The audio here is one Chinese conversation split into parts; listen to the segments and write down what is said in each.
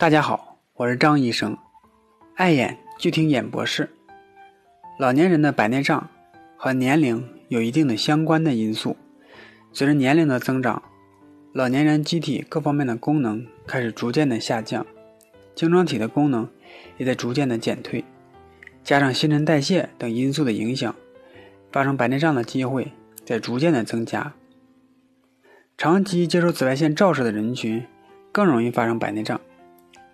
大家好，我是张医生，爱眼就听眼博士。老年人的白内障和年龄有一定的相关的因素。随着年龄的增长，老年人机体各方面的功能开始逐渐的下降，晶状体的功能也在逐渐的减退，加上新陈代谢等因素的影响，发生白内障的机会在逐渐的增加。长期接受紫外线照射的人群更容易发生白内障。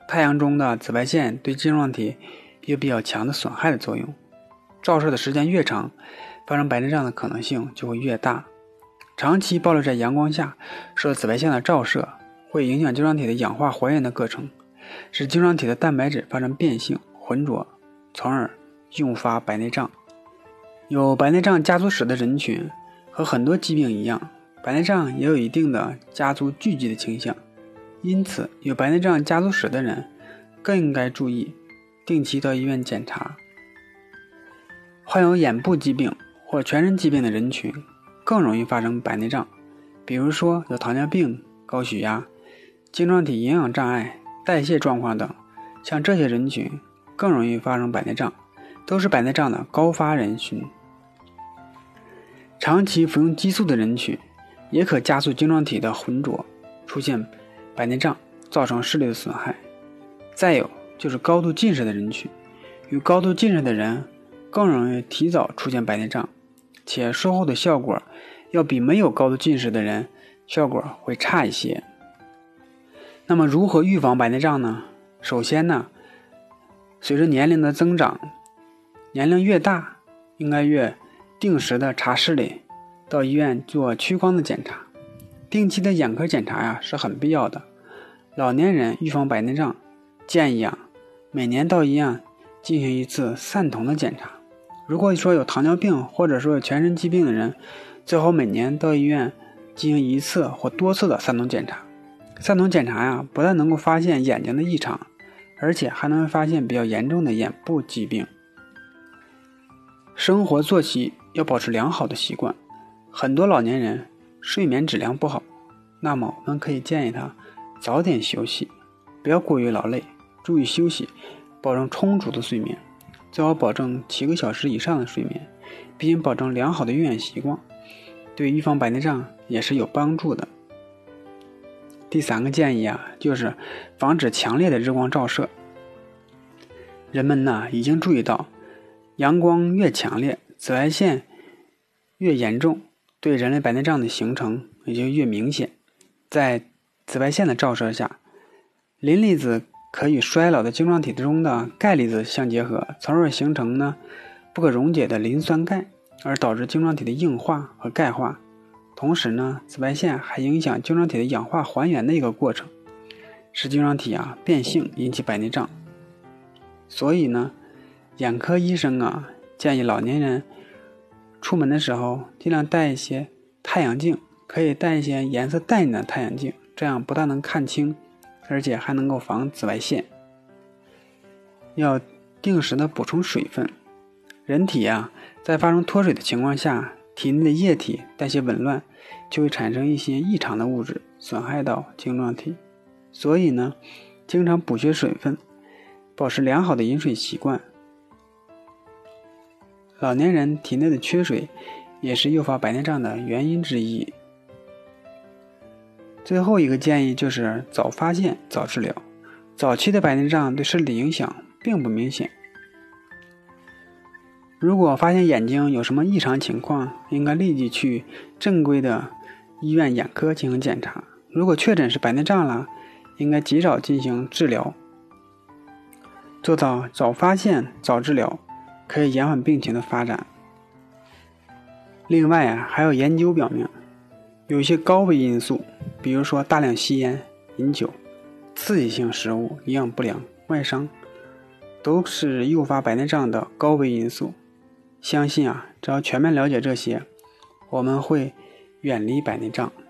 太阳中的紫外线对晶状体有比较强的损害的作用，照射的时间越长，发生白内障的可能性就会越大。长期暴露在阳光下，受紫外线的照射会影响晶状体的氧化还原的过程，使晶状体的蛋白质发生变性、浑浊，从而诱发白内障。有白内障家族史的人群和很多疾病一样，白内障也有一定的家族聚集的倾向。因此，有白内障家族史的人更应该注意定期到医院检查。患有眼部疾病或全身疾病的人群更容易发生白内障，比如说有糖尿病、高血压、晶状体营养障碍、代谢状况等，像这些人群更容易发生白内障，都是白内障的高发人群。长期服用激素的人群也可加速晶状体的浑浊，出现。白内障造成视力的损害，再有就是高度近视的人群，与高度近视的人更容易提早出现白内障，且术后的效果要比没有高度近视的人效果会差一些。那么如何预防白内障呢？首先呢，随着年龄的增长，年龄越大，应该越定时的查视力，到医院做屈光的检查。定期的眼科检查呀是很必要的。老年人预防白内障，建议啊每年到医院进行一次散瞳的检查。如果说有糖尿病或者说有全身疾病的人，最好每年到医院进行一次或多次的散瞳检查。散瞳检查呀不但能够发现眼睛的异常，而且还能发现比较严重的眼部疾病。生活作息要保持良好的习惯，很多老年人。睡眠质量不好，那么我们可以建议他早点休息，不要过于劳累，注意休息，保证充足的睡眠，最好保证七个小时以上的睡眠，并保证良好的用眼习惯，对预防白内障也是有帮助的。第三个建议啊，就是防止强烈的日光照射。人们呢已经注意到，阳光越强烈，紫外线越严重。对人类白内障的形成也就越明显。在紫外线的照射下，磷离子可与衰老的晶状体中的钙离子相结合，从而形成呢不可溶解的磷酸钙，而导致晶状体的硬化和钙化。同时呢，紫外线还影响晶状体的氧化还原的一个过程，使晶状体啊变性，引起白内障。所以呢，眼科医生啊建议老年人。出门的时候尽量带一些太阳镜，可以带一些颜色淡一点的太阳镜，这样不但能看清，而且还能够防紫外线。要定时的补充水分。人体呀，在发生脱水的情况下，体内的液体代谢紊乱，就会产生一些异常的物质，损害到晶状体。所以呢，经常补缺水分，保持良好的饮水习惯。老年人体内的缺水，也是诱发白内障的原因之一。最后一个建议就是早发现早治疗。早期的白内障对视力影响并不明显。如果发现眼睛有什么异常情况，应该立即去正规的医院眼科进行检查。如果确诊是白内障了，应该及早进行治疗，做到早发现早治疗。可以延缓病情的发展。另外啊，还有研究表明，有些高危因素，比如说大量吸烟、饮酒、刺激性食物、营养不良、外伤，都是诱发白内障的高危因素。相信啊，只要全面了解这些，我们会远离白内障。